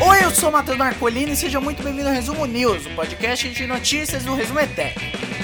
Oi, eu sou Matheus Marcolini e seja muito bem-vindo ao Resumo News, o podcast de notícias do Resumo ETEC.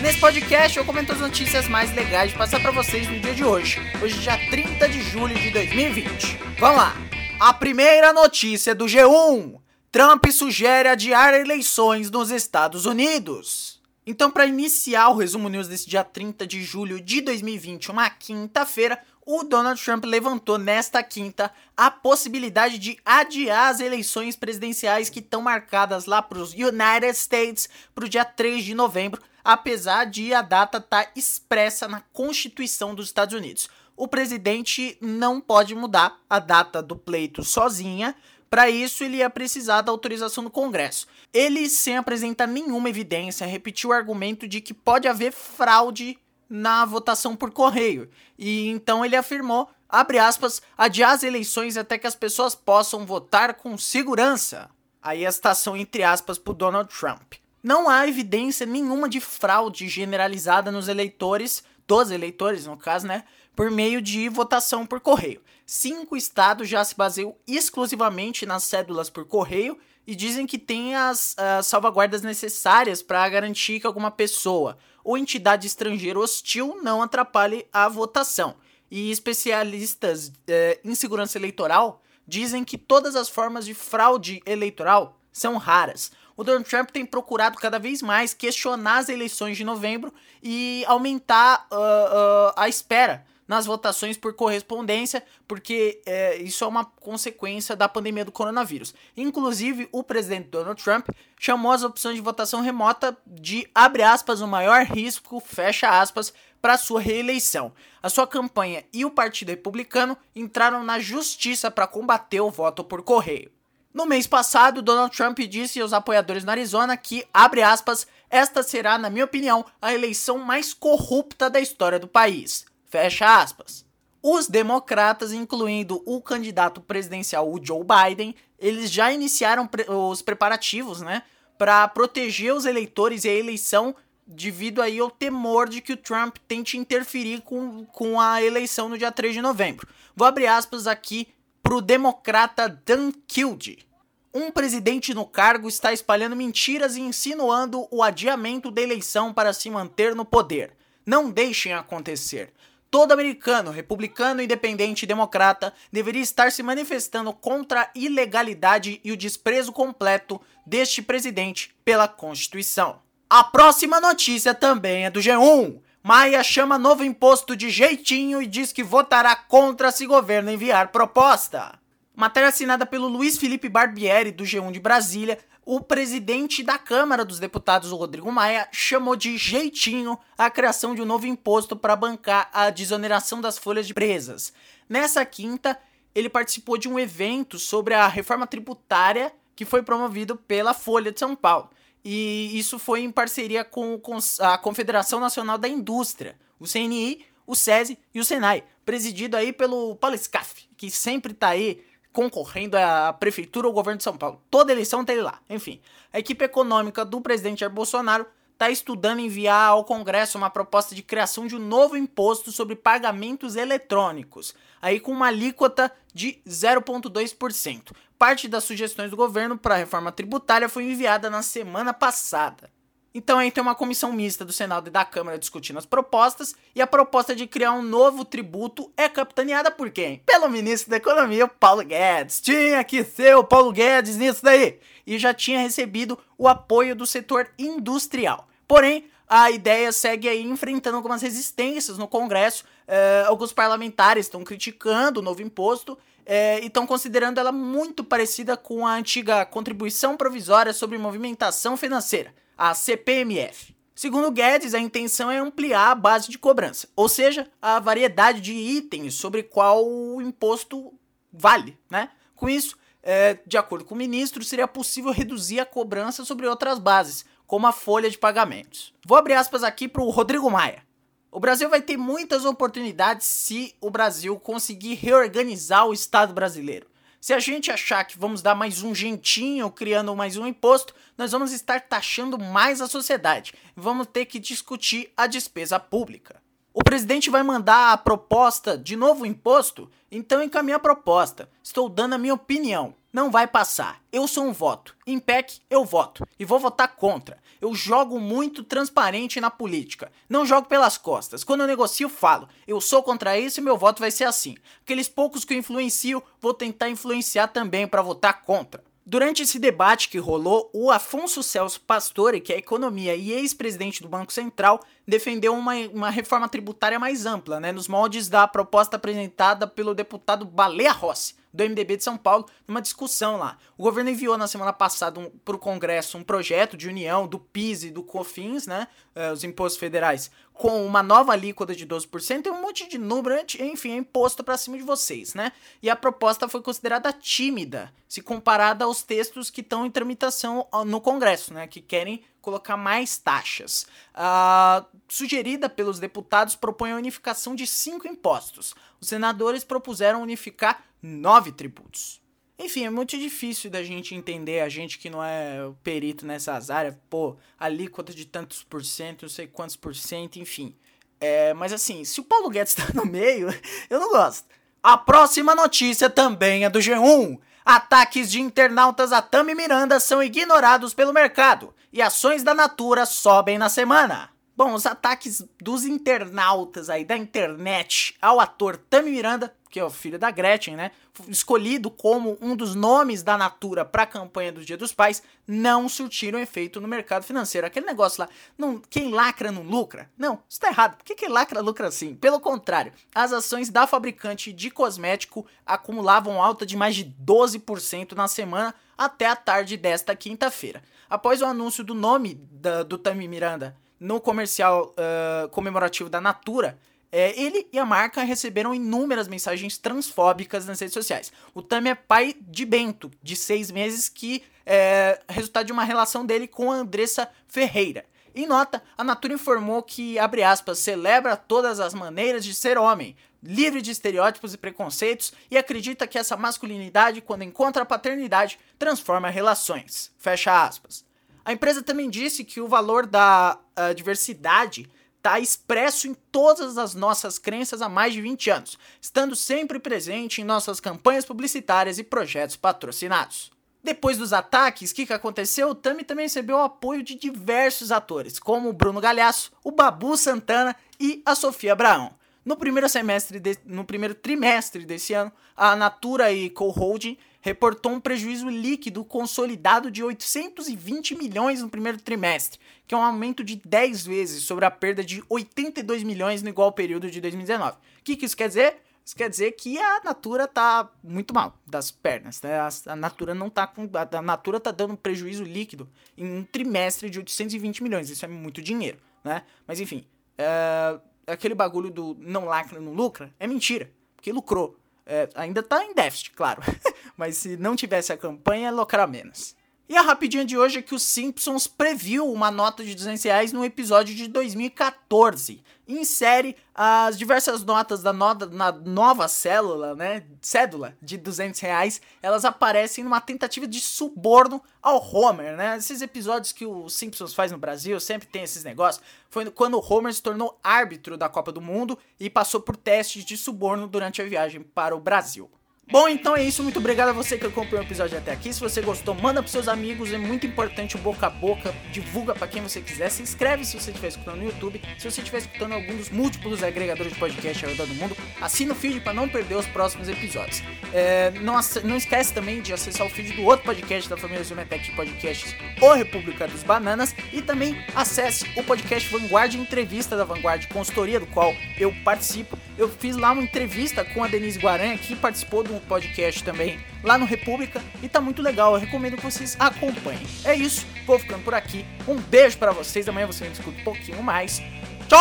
Nesse podcast eu comento as notícias mais legais de passar para vocês no dia de hoje, hoje dia 30 de julho de 2020. Vamos lá! A primeira notícia do G1: Trump sugere adiar eleições nos Estados Unidos. Então, para iniciar o resumo news desse dia 30 de julho de 2020, uma quinta-feira, o Donald Trump levantou nesta quinta a possibilidade de adiar as eleições presidenciais que estão marcadas lá para os United States para o dia 3 de novembro, apesar de a data estar tá expressa na Constituição dos Estados Unidos. O presidente não pode mudar a data do pleito sozinha, para isso, ele ia precisar da autorização do Congresso. Ele, sem apresentar nenhuma evidência, repetiu o argumento de que pode haver fraude na votação por correio. E então ele afirmou, abre aspas, adiar as eleições até que as pessoas possam votar com segurança. Aí a citação entre aspas para Donald Trump. Não há evidência nenhuma de fraude generalizada nos eleitores, dos eleitores no caso, né, por meio de votação por correio. Cinco estados já se baseiam exclusivamente nas cédulas por correio e dizem que tem as, as salvaguardas necessárias para garantir que alguma pessoa ou entidade estrangeira hostil não atrapalhe a votação. E especialistas eh, em segurança eleitoral dizem que todas as formas de fraude eleitoral são raras. O Donald Trump tem procurado cada vez mais questionar as eleições de novembro e aumentar uh, uh, a espera nas votações por correspondência, porque é, isso é uma consequência da pandemia do coronavírus. Inclusive, o presidente Donald Trump chamou as opções de votação remota de, abre aspas, o maior risco, fecha aspas, para sua reeleição. A sua campanha e o Partido Republicano entraram na justiça para combater o voto por correio. No mês passado, Donald Trump disse aos apoiadores na Arizona que, abre aspas, esta será, na minha opinião, a eleição mais corrupta da história do país. Fecha aspas. Os democratas, incluindo o candidato presidencial, o Joe Biden, eles já iniciaram pre os preparativos, né, para proteger os eleitores e a eleição devido aí ao temor de que o Trump tente interferir com, com a eleição no dia 3 de novembro. Vou abrir aspas aqui pro democrata Dan Kildee. Um presidente no cargo está espalhando mentiras e insinuando o adiamento da eleição para se manter no poder. Não deixem acontecer. Todo americano, republicano, independente e democrata deveria estar se manifestando contra a ilegalidade e o desprezo completo deste presidente pela Constituição. A próxima notícia também é do G1. Maia chama novo imposto de jeitinho e diz que votará contra se governo enviar proposta. Matéria assinada pelo Luiz Felipe Barbieri, do G1 de Brasília, o presidente da Câmara dos Deputados, Rodrigo Maia, chamou de jeitinho a criação de um novo imposto para bancar a desoneração das folhas de presas. Nessa quinta, ele participou de um evento sobre a reforma tributária que foi promovido pela Folha de São Paulo. E isso foi em parceria com, a Confederação Nacional da Indústria, o CNI, o SESI e o SENAI, presidido aí pelo Paulo Scaff, que sempre está aí concorrendo à prefeitura ou governo de São Paulo. Toda eleição tem ele lá. Enfim, a equipe econômica do presidente Jair Bolsonaro está estudando enviar ao Congresso uma proposta de criação de um novo imposto sobre pagamentos eletrônicos, aí com uma alíquota de 0,2%. Parte das sugestões do governo para a reforma tributária foi enviada na semana passada. Então tem uma comissão mista do Senado e da Câmara discutindo as propostas, e a proposta de criar um novo tributo é capitaneada por quem? Pelo ministro da Economia, Paulo Guedes. Tinha que ser o Paulo Guedes nisso daí. E já tinha recebido o apoio do setor industrial. Porém, a ideia segue aí enfrentando algumas resistências no Congresso. Uh, alguns parlamentares estão criticando o novo imposto uh, e estão considerando ela muito parecida com a antiga contribuição provisória sobre movimentação financeira a CPMF. Segundo Guedes, a intenção é ampliar a base de cobrança, ou seja, a variedade de itens sobre qual o imposto vale, né? Com isso, é, de acordo com o ministro, seria possível reduzir a cobrança sobre outras bases, como a folha de pagamentos. Vou abrir aspas aqui para o Rodrigo Maia. O Brasil vai ter muitas oportunidades se o Brasil conseguir reorganizar o Estado brasileiro. Se a gente achar que vamos dar mais um gentinho criando mais um imposto, nós vamos estar taxando mais a sociedade. Vamos ter que discutir a despesa pública. O presidente vai mandar a proposta de novo imposto? Então encaminha a proposta. Estou dando a minha opinião. Não vai passar. Eu sou um voto. Em PEC, eu voto. E vou votar contra. Eu jogo muito transparente na política. Não jogo pelas costas. Quando eu negocio, falo. Eu sou contra isso e meu voto vai ser assim. Aqueles poucos que eu influencio, vou tentar influenciar também para votar contra. Durante esse debate que rolou, o Afonso Celso Pastore, que é economia e ex-presidente do Banco Central, defendeu uma, uma reforma tributária mais ampla, né, nos moldes da proposta apresentada pelo deputado Baleia Rossi do MDB de São Paulo numa discussão lá. O governo enviou na semana passada um, para o Congresso um projeto de união do PIS e do COFINS, né, uh, os impostos federais, com uma nova alíquota de 12% e um monte de número, enfim, é imposto para cima de vocês, né? E a proposta foi considerada tímida, se comparada aos textos que estão em tramitação no Congresso, né, que querem colocar mais taxas. Uh, sugerida pelos deputados propõe a unificação de cinco impostos. Os senadores propuseram unificar nove tributos. Enfim, é muito difícil da gente entender, a gente que não é perito nessas áreas, pô, alíquota de tantos por cento, não sei quantos por cento, enfim. É, mas assim, se o Paulo Guedes tá no meio, eu não gosto. A próxima notícia também é do G1. Ataques de internautas a Tami Miranda são ignorados pelo mercado e ações da Natura sobem na semana. Bom, os ataques dos internautas aí da internet ao ator Tami Miranda, que é o filho da Gretchen, né? Escolhido como um dos nomes da Natura para a campanha do Dia dos Pais, não surtiram efeito no mercado financeiro. Aquele negócio lá, não, quem lacra não lucra? Não, isso tá errado. Por que quem lacra lucra assim? Pelo contrário, as ações da fabricante de cosmético acumulavam alta de mais de 12% na semana até a tarde desta quinta-feira. Após o anúncio do nome da, do Tami Miranda no comercial uh, comemorativo da Natura, é, ele e a marca receberam inúmeras mensagens transfóbicas nas redes sociais. O Tami é pai de Bento, de seis meses, que é resultado de uma relação dele com a Andressa Ferreira. Em nota, a Natura informou que, abre aspas, celebra todas as maneiras de ser homem, livre de estereótipos e preconceitos, e acredita que essa masculinidade, quando encontra a paternidade, transforma relações. Fecha aspas. A empresa também disse que o valor da uh, diversidade está expresso em todas as nossas crenças há mais de 20 anos, estando sempre presente em nossas campanhas publicitárias e projetos patrocinados. Depois dos ataques, o que, que aconteceu? O Tami também recebeu o apoio de diversos atores, como o Bruno Galhaço, o Babu Santana e a Sofia Abraão. No primeiro semestre, de, no primeiro trimestre desse ano, a Natura e Co-Holding reportou um prejuízo líquido consolidado de 820 milhões no primeiro trimestre, que é um aumento de 10 vezes sobre a perda de 82 milhões no igual período de 2019. O que, que isso quer dizer? Isso quer dizer que a Natura tá muito mal das pernas, né? A, Natura não tá com. A Natura tá dando um prejuízo líquido em um trimestre de 820 milhões. Isso é muito dinheiro, né? Mas enfim, é, aquele bagulho do não lacra, não lucra, é mentira. Porque lucrou. É, ainda tá em déficit, claro. Mas se não tivesse a campanha, lucrar menos. E a rapidinha de hoje é que o Simpsons previu uma nota de 200 reais no episódio de 2014. Insere as diversas notas da no na nova célula, né, cédula de 200 reais. Elas aparecem numa tentativa de suborno ao Homer, né? Esses episódios que o Simpsons faz no Brasil sempre tem esses negócios. Foi quando o Homer se tornou árbitro da Copa do Mundo e passou por testes de suborno durante a viagem para o Brasil. Bom, então é isso. Muito obrigado a você que acompanhou o episódio até aqui. Se você gostou, manda pros seus amigos. É muito importante o boca a boca. Divulga para quem você quiser. Se inscreve se você estiver escutando no YouTube. Se você estiver escutando algum dos múltiplos agregadores de podcast ao redor do mundo, assina o feed para não perder os próximos episódios. É, não, não esquece também de acessar o feed do outro podcast da família Zumetec Podcasts, O República dos Bananas. E também acesse o podcast Vanguard Entrevista da Vanguard, consultoria do qual eu participo. Eu fiz lá uma entrevista com a Denise Guaranha, que participou do podcast também lá no República e tá muito legal. Eu recomendo que vocês acompanhem. É isso, vou ficando por aqui. Um beijo para vocês. Amanhã você me escuta um pouquinho mais. Tchau!